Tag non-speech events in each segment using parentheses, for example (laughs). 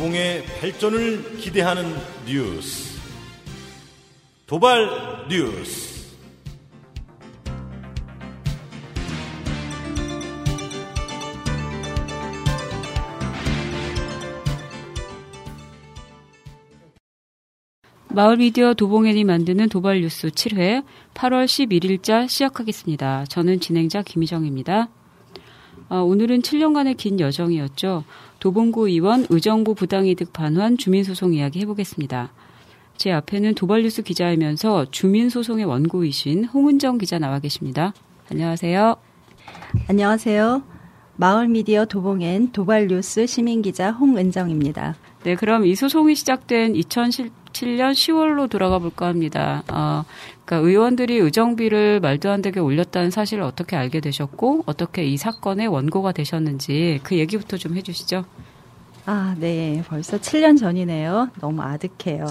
도봉의 발전을 기대하는 뉴스. 도발 뉴스. 마을 미디어 도봉엔이 만드는 도발 뉴스 7회 8월 11일자 시작하겠습니다. 저는 진행자 김희정입니다. 어, 오늘은 7년간의 긴 여정이었죠. 도봉구 의원 의정부 부당이득 반환 주민소송 이야기 해보겠습니다. 제 앞에는 도발뉴스 기자이면서 주민소송의 원고이신 홍은정 기자 나와 계십니다. 안녕하세요. 안녕하세요. 마을 미디어 도봉엔 도발뉴스 시민기자 홍은정입니다. 네, 그럼 이 소송이 시작된 2007년 10월로 돌아가 볼까 합니다. 어, 그러니까 의원들이 의정비를 말도 안 되게 올렸다는 사실을 어떻게 알게 되셨고 어떻게 이 사건의 원고가 되셨는지 그 얘기부터 좀 해주시죠. 아, 네, 벌써 7년 전이네요. 너무 아득해요.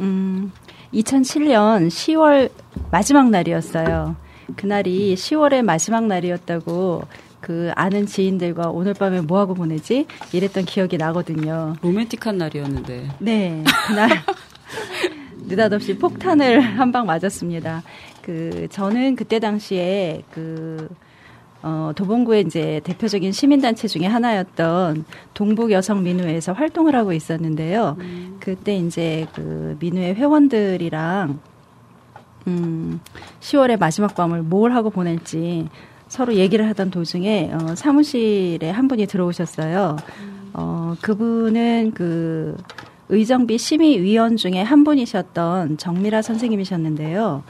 음, 2007년 10월 마지막 날이었어요. 그날이 10월의 마지막 날이었다고 그 아는 지인들과 오늘 밤에 뭐 하고 보내지? 이랬던 기억이 나거든요. 로맨틱한 날이었는데. 네, 그날 (laughs) 느닷없이 폭탄을 (laughs) 한 방 맞았습니다. 그 저는 그때 당시에 그 어, 도봉구의 이제 대표적인 시민단체 중에 하나였던 동북 여성 민우회에서 활동을 하고 있었는데요. 음. 그때 이제 그 민우회 회원들이랑 음, 10월의 마지막 밤을 뭘 하고 보낼지 서로 얘기를 하던 도중에 어, 사무실에 한 분이 들어오셨어요. 어, 그분은 그 의정비 심의위원 중에 한 분이셨던 정미라 선생님이셨는데요.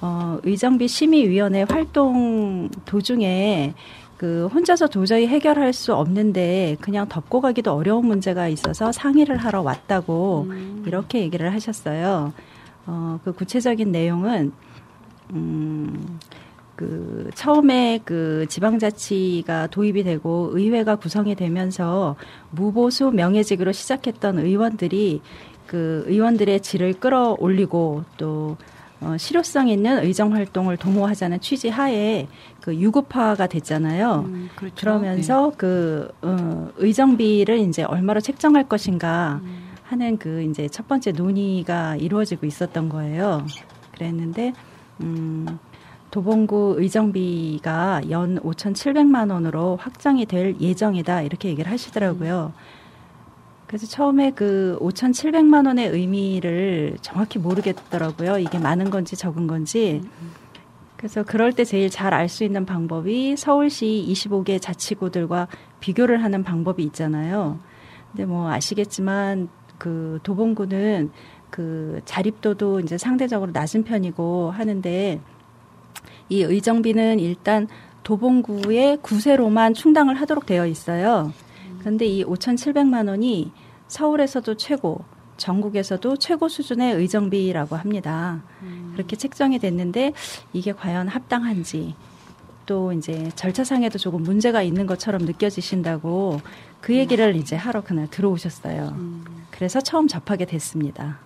어, 의정비 심의위원회 활동 도중에 그 혼자서 도저히 해결할 수 없는데 그냥 덮고 가기도 어려운 문제가 있어서 상의를 하러 왔다고 음. 이렇게 얘기를 하셨어요. 어, 그 구체적인 내용은 음, 그 처음에 그 지방자치가 도입이 되고 의회가 구성이 되면서 무보수 명예직으로 시작했던 의원들이 그 의원들의 질을 끌어올리고 또 어, 실효성 있는 의정 활동을 도모하자는 취지 하에 그 유급화가 됐잖아요. 음, 그렇죠. 그러면서 네. 그 어, 의정비를 이제 얼마로 책정할 것인가 음. 하는 그 이제 첫 번째 논의가 이루어지고 있었던 거예요. 그랬는데 음 도봉구 의정비가 연 5,700만 원으로 확정이 될 예정이다 이렇게 얘기를 하시더라고요. 그래서 처음에 그 5,700만 원의 의미를 정확히 모르겠더라고요. 이게 많은 건지 적은 건지. 그래서 그럴 때 제일 잘 알 수 있는 방법이 서울시 25개 자치구들과 비교를 하는 방법이 있잖아요. 근데 뭐 아시겠지만 그 도봉구는 그 자립도도 이제 상대적으로 낮은 편이고 하는데 이 의정비는 일단 도봉구의 구세로만 충당을 하도록 되어 있어요. 그런데 이 5,700만 원이 서울에서도 최고, 전국에서도 최고 수준의 의정비라고 합니다. 음. 그렇게 책정이 됐는데 이게 과연 합당한지 또 이제 절차상에도 조금 문제가 있는 것처럼 느껴지신다고 그 얘기를 이제 하러 그날 들어오셨어요. 음. 그래서 처음 접하게 됐습니다.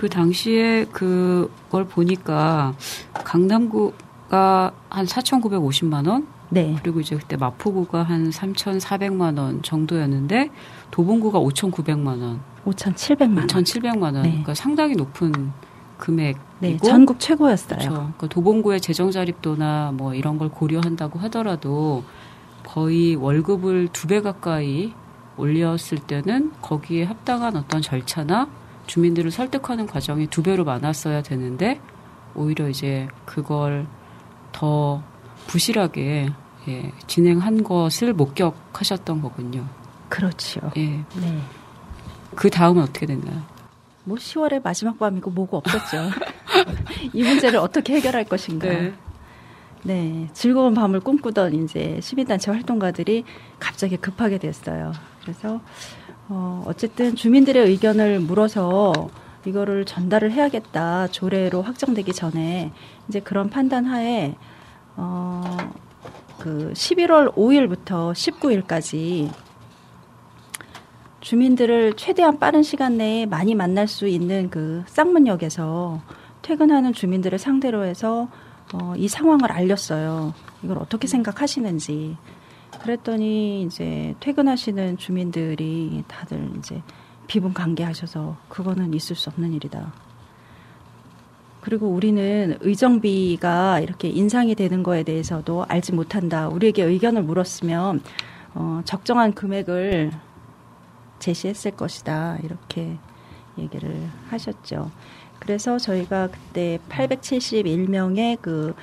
그 당시에 그걸 보니까 강남구가 한 4,950만 원, 네. 그리고 이제 그때 마포구가 한 3,400만 원 정도였는데 도봉구가 5,900만 원, 5,700만 원, 5,700만 원, 네. 그러니까 상당히 높은 금액이고 네, 전국 최고였어요. 그렇죠. 그러니까 도봉구의 재정 자립도나 뭐 이런 걸 고려한다고 하더라도 거의 월급을 두 배 가까이 올렸을 때는 거기에 합당한 어떤 절차나 주민들을 설득하는 과정이 두 배로 많았어야 되는데 오히려 이제 그걸 더 부실하게 예, 진행한 것을 목격하셨던 거군요. 그렇죠. 예. 네. 그 다음은 어떻게 됐나요? 뭐 10월의 마지막 밤이고 뭐고 없었죠. (laughs) 이 문제를 어떻게 해결할 것인가. 네. 네. 즐거운 밤을 꿈꾸던 이제 시민단체 활동가들이 갑자기 급하게 됐어요. 그래서 어, 어쨌든 주민들의 의견을 물어서 이거를 전달을 해야겠다. 조례로 확정되기 전에 이제 그런 판단 하에 어, 그 11월 5일부터 19일까지 주민들을 최대한 빠른 시간 내에 많이 만날 수 있는 그 쌍문역에서 퇴근하는 주민들을 상대로 해서 어, 이 상황을 알렸어요. 이걸 어떻게 생각하시는지. 그랬더니 이제 퇴근하시는 주민들이 다들 이제 비분 관계하셔서 그거는 있을 수 없는 일이다. 그리고 우리는 의정비가 이렇게 인상이 되는 거에 대해서도 알지 못한다. 우리에게 의견을 물었으면 어, 적정한 금액을 제시했을 것이다. 이렇게 얘기를 하셨죠. 그래서 저희가 그때 871명의 그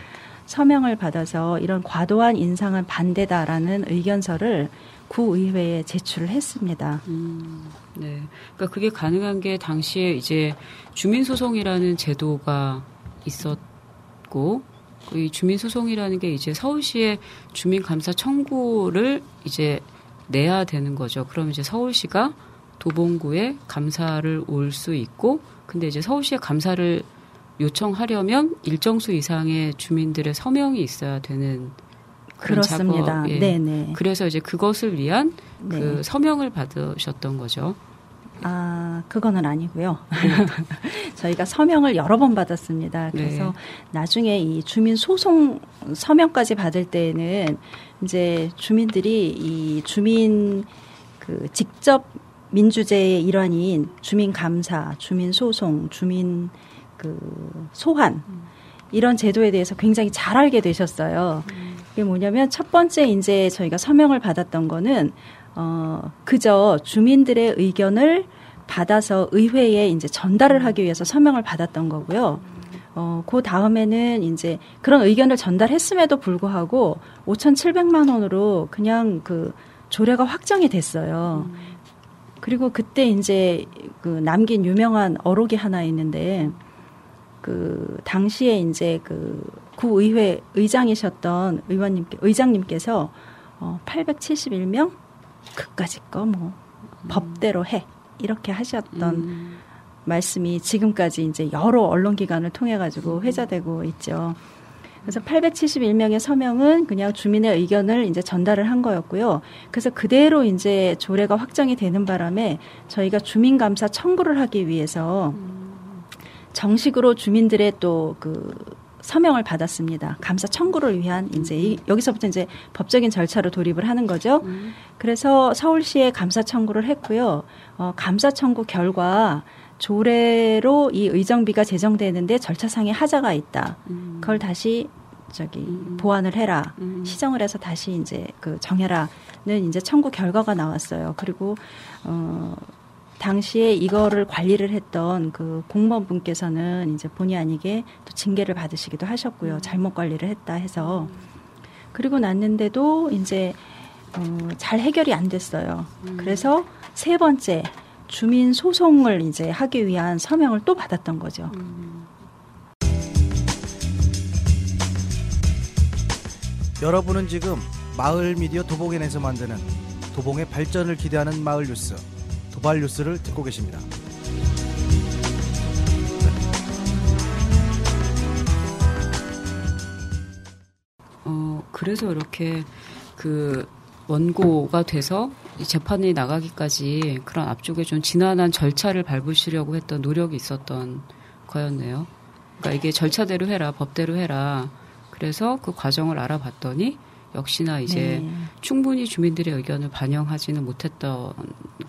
서명을 받아서 이런 과도한 인상은 반대다라는 의견서를 구의회에 제출을 했습니다. 음, 네. 그러니까 그게 가능한 게 당시에 이제 주민소송이라는 제도가 있었고, 이 주민소송이라는 게 이제 서울시의 주민감사 청구를 이제 내야 되는 거죠. 그럼 이제 서울시가 도봉구에 감사를 올 수 있고, 근데 이제 서울시에 감사를 요청하려면 일정 수 이상의 주민들의 서명이 있어야 되는 그렇습니다. 작업, 예. 네네. 그래서 이제 그것을 위한 네. 그 서명을 받으셨던 거죠. 아, 그거는 아니고요. 네. (laughs) 저희가 서명을 여러 번 받았습니다. 그래서 네. 나중에 이 주민 소송 서명까지 받을 때에는 이제 주민들이 이 주민 그 직접 민주제의 일환인 주민 감사, 주민 소송, 주민 그 소환 이런 제도에 대해서 굉장히 잘 알게 되셨어요. 이게 뭐냐면 첫 번째 이제 저희가 서명을 받았던 거는 어 그저 주민들의 의견을 받아서 의회에 이제 전달을 하기 위해서 서명을 받았던 거고요. 어, 그 다음에는 이제 그런 의견을 전달했음에도 불구하고 5,700만 원으로 그냥 그 조례가 확정이 됐어요. 그리고 그때 이제 그 남긴 유명한 어록이 하나 있는데 그 당시에 이제 그 구의회 의장이셨던 의원님께 의장님께서 어 871명 그까짓 거뭐 음. 법대로 해 이렇게 하셨던 음. 말씀이 지금까지 이제 여러 언론기관을 통해 가지고 음. 회자되고 있죠. 그래서 871명의 서명은 그냥 주민의 의견을 이제 전달을 한 거였고요. 그래서 그대로 이제 조례가 확정이 되는 바람에 저희가 주민감사 청구를 하기 위해서 정식으로 주민들의 또그 서명을 받았습니다. 감사 청구를 위한 이제 이, 여기서부터 이제 법적인 절차로 돌입을 하는 거죠. 음. 그래서 서울시에 감사 청구를 했고요. 어, 감사 청구 결과 조례로 이 의정비가 제정되는데 절차상의 하자가 있다. 음. 그걸 다시 저기 음. 보완을 해라. 음. 시정을 해서 다시 이제 그 정해라는 이제 청구 결과가 나왔어요. 그리고 어 당시에 이거를 관리를 했던 그 공무원분께서는 이제 본의 아니게 또 징계를 받으시기도 하셨고요. 음. 잘못 관리를 했다 해서 그리고 났는데도 이제 어, 잘 해결이 안 됐어요. 음. 그래서 세 번째 주민 소송을 이제 하기 위한 서명을 또 받았던 거죠. 음. 여러분은 지금 마을 미디어 도봉엔에서 만드는 도봉의 발전을 기대하는 마을 뉴스 도발 뉴스를 듣고 계십니다. 어, 그래서 이렇게 그 원고가 돼서 재판이 나가기까지 그런 앞쪽에 좀 지난한 절차를 밟으시려고 했던 노력이 있었던 거였네요. 그러니까 이게 절차대로 해라, 법대로 해라. 그래서 그 과정을 알아봤더니 역시나 이제 네. 충분히 주민들의 의견을 반영하지는 못했던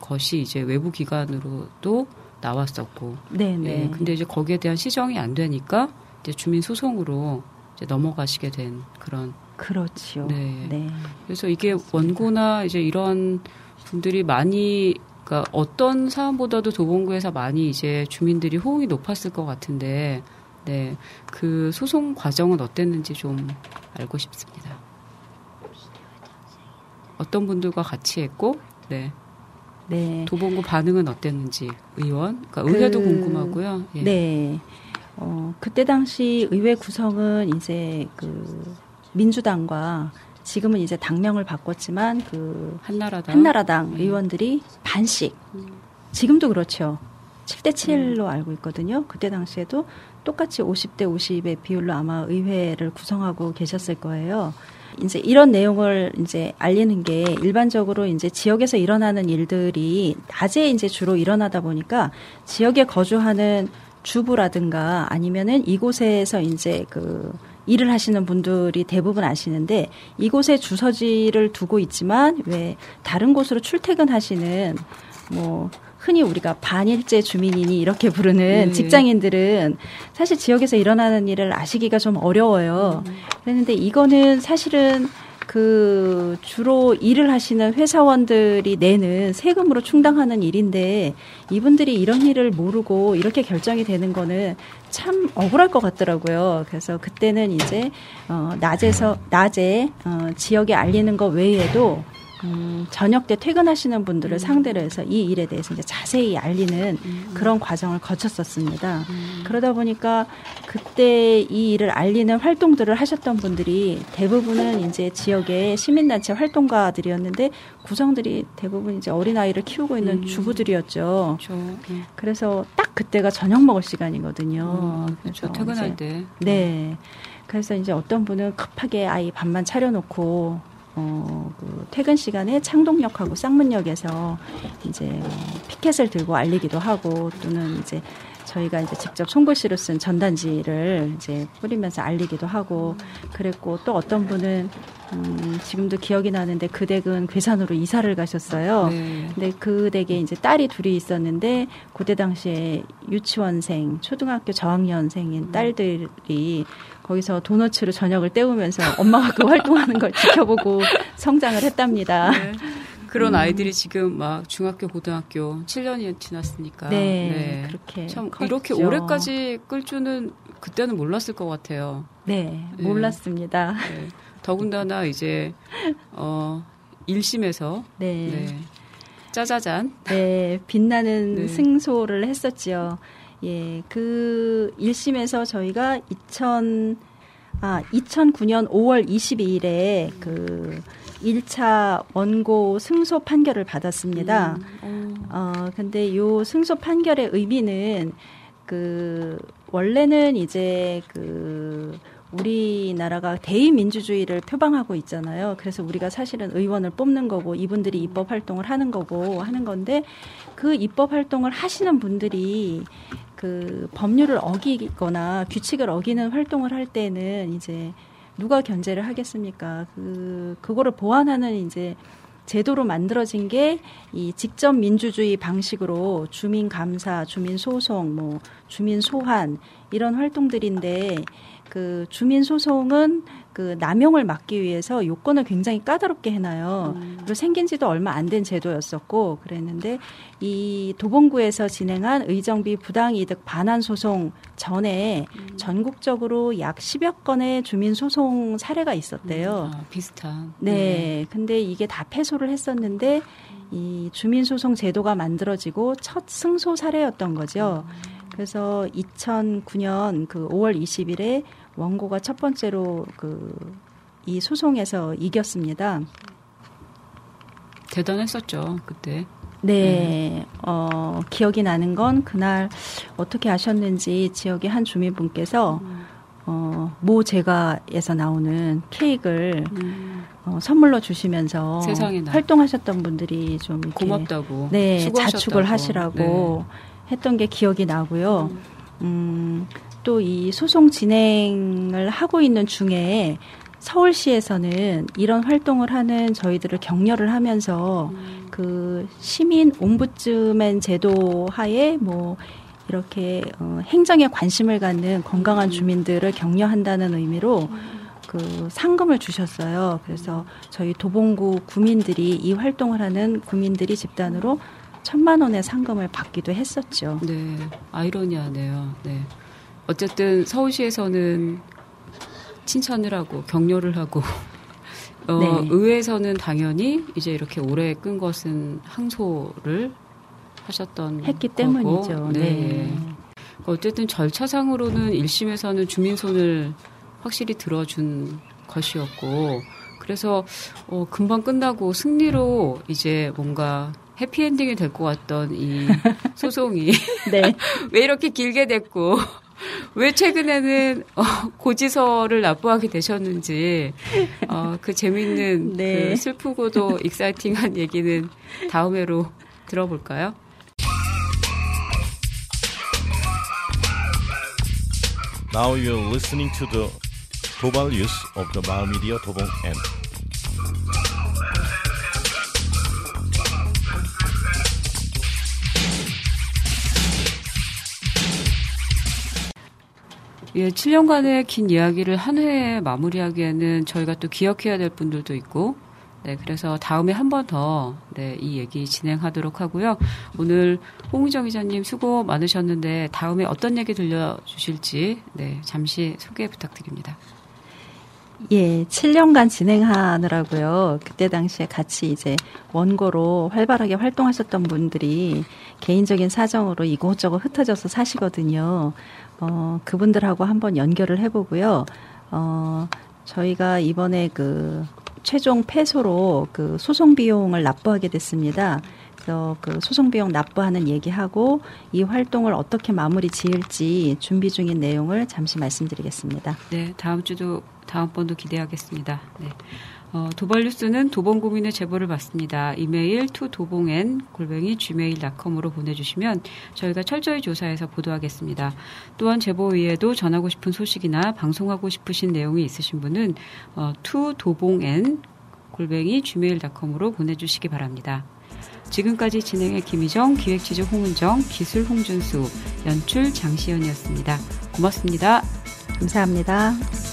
것이 이제 외부 기관으로도 나왔었고. 네, 네. 예, 근데 이제 거기에 대한 시정이 안 되니까 이제 주민 소송으로 이제 넘어가시게 된 그런. 그렇죠. 네. 네. 그래서 이게 원고나 이제 이런 분들이 많이 그러니까 어떤 사안보다도 도봉구에서 많이 이제 주민들이 호응이 높았을 것 같은데, 네. 그 소송 과정은 어땠는지 좀 알고 싶습니다. 어떤 분들과 같이 했고, 네. 네. 도봉구 반응은 어땠는지 의원, 그러니까 의회도 그, 궁금하고요. 예. 네. 어, 그때 당시 의회 구성은 이제 그 민주당과 지금은 이제 당명을 바꿨지만 그 한나라당, 한나라당 네. 의원들이 반씩 음. 지금도 그렇죠. 7대 7로 음. 알고 있거든요. 그때 당시에도 똑같이 50대 50의 비율로 아마 의회를 구성하고 계셨을 거예요. 이제 이런 내용을 이제 알리는 게 일반적으로 이제 지역에서 일어나는 일들이 낮에 이제 주로 일어나다 보니까 지역에 거주하는 주부라든가 아니면은 이곳에서 이제 그 일을 하시는 분들이 대부분 아시는데 이곳에 주소지를 두고 있지만 왜 다른 곳으로 출퇴근하시는 뭐 흔히 우리가 반일제 주민이니 이렇게 부르는 네. 직장인들은 사실 지역에서 일어나는 일을 아시기가 좀 어려워요. 그런데 이거는 사실은 그 주로 일을 하시는 회사원들이 내는 세금으로 충당하는 일인데 이분들이 이런 일을 모르고 이렇게 결정이 되는 거는 참 억울할 것 같더라고요. 그래서 그때는 이제 어 낮에서 낮에 어 지역에 알리는 것 외에도 음, 저녁 때 퇴근하시는 분들을 상대로 해서 이 일에 대해서 이제 자세히 알리는 그런 과정을 거쳤었습니다. 그러다 보니까 그때 이 일을 알리는 활동들을 하셨던 분들이 대부분은 이제 지역의 시민단체 활동가들이었는데 구성들이 대부분 이제 어린아이를 키우고 있는 음. 주부들이었죠. 그렇죠. 네. 그래서 딱 그때가 저녁 먹을 시간이거든요. 음, 그렇죠. 퇴근할 이제 때. 네. 그래서 이제 어떤 분은 급하게 아이 밥만 차려놓고 어, 그 퇴근 시간에 창동역하고 쌍문역에서 이제 피켓을 들고 알리기도 하고 또는 이제 저희가 이제 직접 손글씨로 쓴 전단지를 이제 뿌리면서 알리기도 하고 그랬고 또 어떤 분은 음, 지금도 기억이 나는데 그 댁은 괴산으로 이사를 가셨어요. 네. 근데 그 댁에 이제 딸이 둘이 있었는데 그때 당시에 유치원생, 초등학교 저학년생인 딸들이 거기서 도너츠로 저녁을 때우면서 엄마가 그 활동하는 걸 지켜보고 (laughs) 성장을 했답니다. 네. 그런 음. 아이들이 지금 막 중학교, 고등학교 7년이 지났으니까. 네, 그렇게 참 컸죠. 이렇게 오래까지 끌 줄은 그때는 몰랐을 것 같아요. 네, 네. 몰랐습니다. 네. 더군다나 이제 어 1심에서 네. 네. 짜자잔 네, 빛나는 네. 승소를 했었지요. 예, 그 1심에서 저희가 2000, 아, 2009년 5월 22일에 그 1차 원고 승소 판결을 받았습니다. 음, 어, 근데 요 승소 판결의 의미는 그 원래는 이제 그 우리나라가 대의민주주의를 표방하고 있잖아요. 그래서 우리가 사실은 의원을 뽑는 거고 이분들이 입법 활동을 하는 거고 하는 건데 그 입법 활동을 하시는 분들이 그 법률을 어기거나 규칙을 어기는 활동을 할 때는 이제 누가 견제를 하겠습니까? 그 그거를 보완하는 이제 제도로 만들어진 게 이 직접 민주주의 방식으로 주민 감사, 주민 소송, 뭐 주민 소환 이런 활동들인데 그 주민 소송은 그 남용을 막기 위해서 요건을 굉장히 까다롭게 해놔요. 그리고 생긴 지도 얼마 안 된 제도였었고 그랬는데 이 도봉구에서 진행한 의정비 부당이득 반환 소송 전에 전국적으로 약 10여 건의 주민 소송 사례가 있었대요. 아, 비슷한. 네. 근데 이게 다 패소를 했었는데 이 주민 소송 제도가 만들어지고 첫 승소 사례였던 거죠. 그래서 2009년 그 5월 20일에 원고가 첫 번째로 그 이 소송에서 이겼습니다. 대단했었죠 그때. 네, 어, 기억이 나는 건 그날 어떻게 아셨는지 지역의 한 주민분께서 어, 모 제가에서 나오는 케이크를 음, 어, 선물로 주시면서. 활동하셨던 분들이 좀 고맙다고. 네, 수고하셨다고. 자축을 하시라고 했던 게 기억이 나고요. 음, 또 이 소송 진행을 하고 있는 중에 서울시에서는 이런 활동을 하는 저희들을 격려를 하면서 그 시민 옴부츠맨 제도 하에 뭐 이렇게 어, 행정에 관심을 갖는 건강한 주민들을 격려한다는 의미로 그 상금을 주셨어요. 그래서 저희 도봉구 구민들이 이 활동을 하는 구민들이 집단으로 천만 원의 상금을 받기도 했었죠. 네, 아이러니하네요. 네. 어쨌든 서울시에서는 칭찬을 하고 격려를 하고 (laughs) 어, 네. 의회에서는 당연히 이제 이렇게 오래 끈 것은 항소를 하셨던 했기 거고. 때문이죠. 네. 네. 어쨌든 절차상으로는 1심에서는 주민 손을 확실히 들어준 것이었고 그래서 어, 금방 끝나고 승리로 이제 뭔가 해피엔딩이 될 것 같던 이 (laughs) 소송이 네. (laughs) 왜 이렇게 길게 됐고 왜 최근에는 어, 고지서를 납부하게 되셨는지 어, 그 재밌는 네. 그 슬프고도 exciting한 얘기는 다음 회로 들어볼까요? Now you're listening to the 도발 뉴스 of the 마을 미디 예, 7년간의 긴 이야기를 한 회에 마무리하기에는 저희가 또 기억해야 될 분들도 있고, 네, 그래서 다음에 한 번 더, 네, 이 얘기 진행하도록 하고요. 오늘 홍희정 기자님 수고 많으셨는데, 다음에 어떤 얘기 들려주실지, 네, 잠시 소개 부탁드립니다. 예, 7년간 진행하느라고요. 그때 당시에 같이 이제 원고로 활발하게 활동하셨던 분들이 개인적인 사정으로 이곳저곳 흩어져서 사시거든요. 어, 그분들하고 한번 연결을 해보고요. 어, 저희가 이번에 그 최종 패소로 그 소송 비용을 납부하게 됐습니다. 그래서 그 소송 비용 납부하는 얘기하고 이 활동을 어떻게 마무리 지을지 준비 중인 내용을 잠시 말씀드리겠습니다. 네, 다음 주도 다음번도 기대하겠습니다. 네. 어, 도벌뉴스는 도봉구민의 제보를 받습니다. 이메일 투도봉엔 골뱅이 gmail.com으로 보내주시면 저희가 철저히 조사해서 보도하겠습니다. 또한 제보 외에도 전하고 싶은 소식이나 방송하고 싶으신 내용이 있으신 분은 어, 투도봉엔 골뱅이 gmail.com으로 보내주시기 바랍니다. 지금까지 진행의 김희정, 기획지주 홍은정, 기술 홍준수, 연출 장시연이었습니다. 고맙습니다. 감사합니다.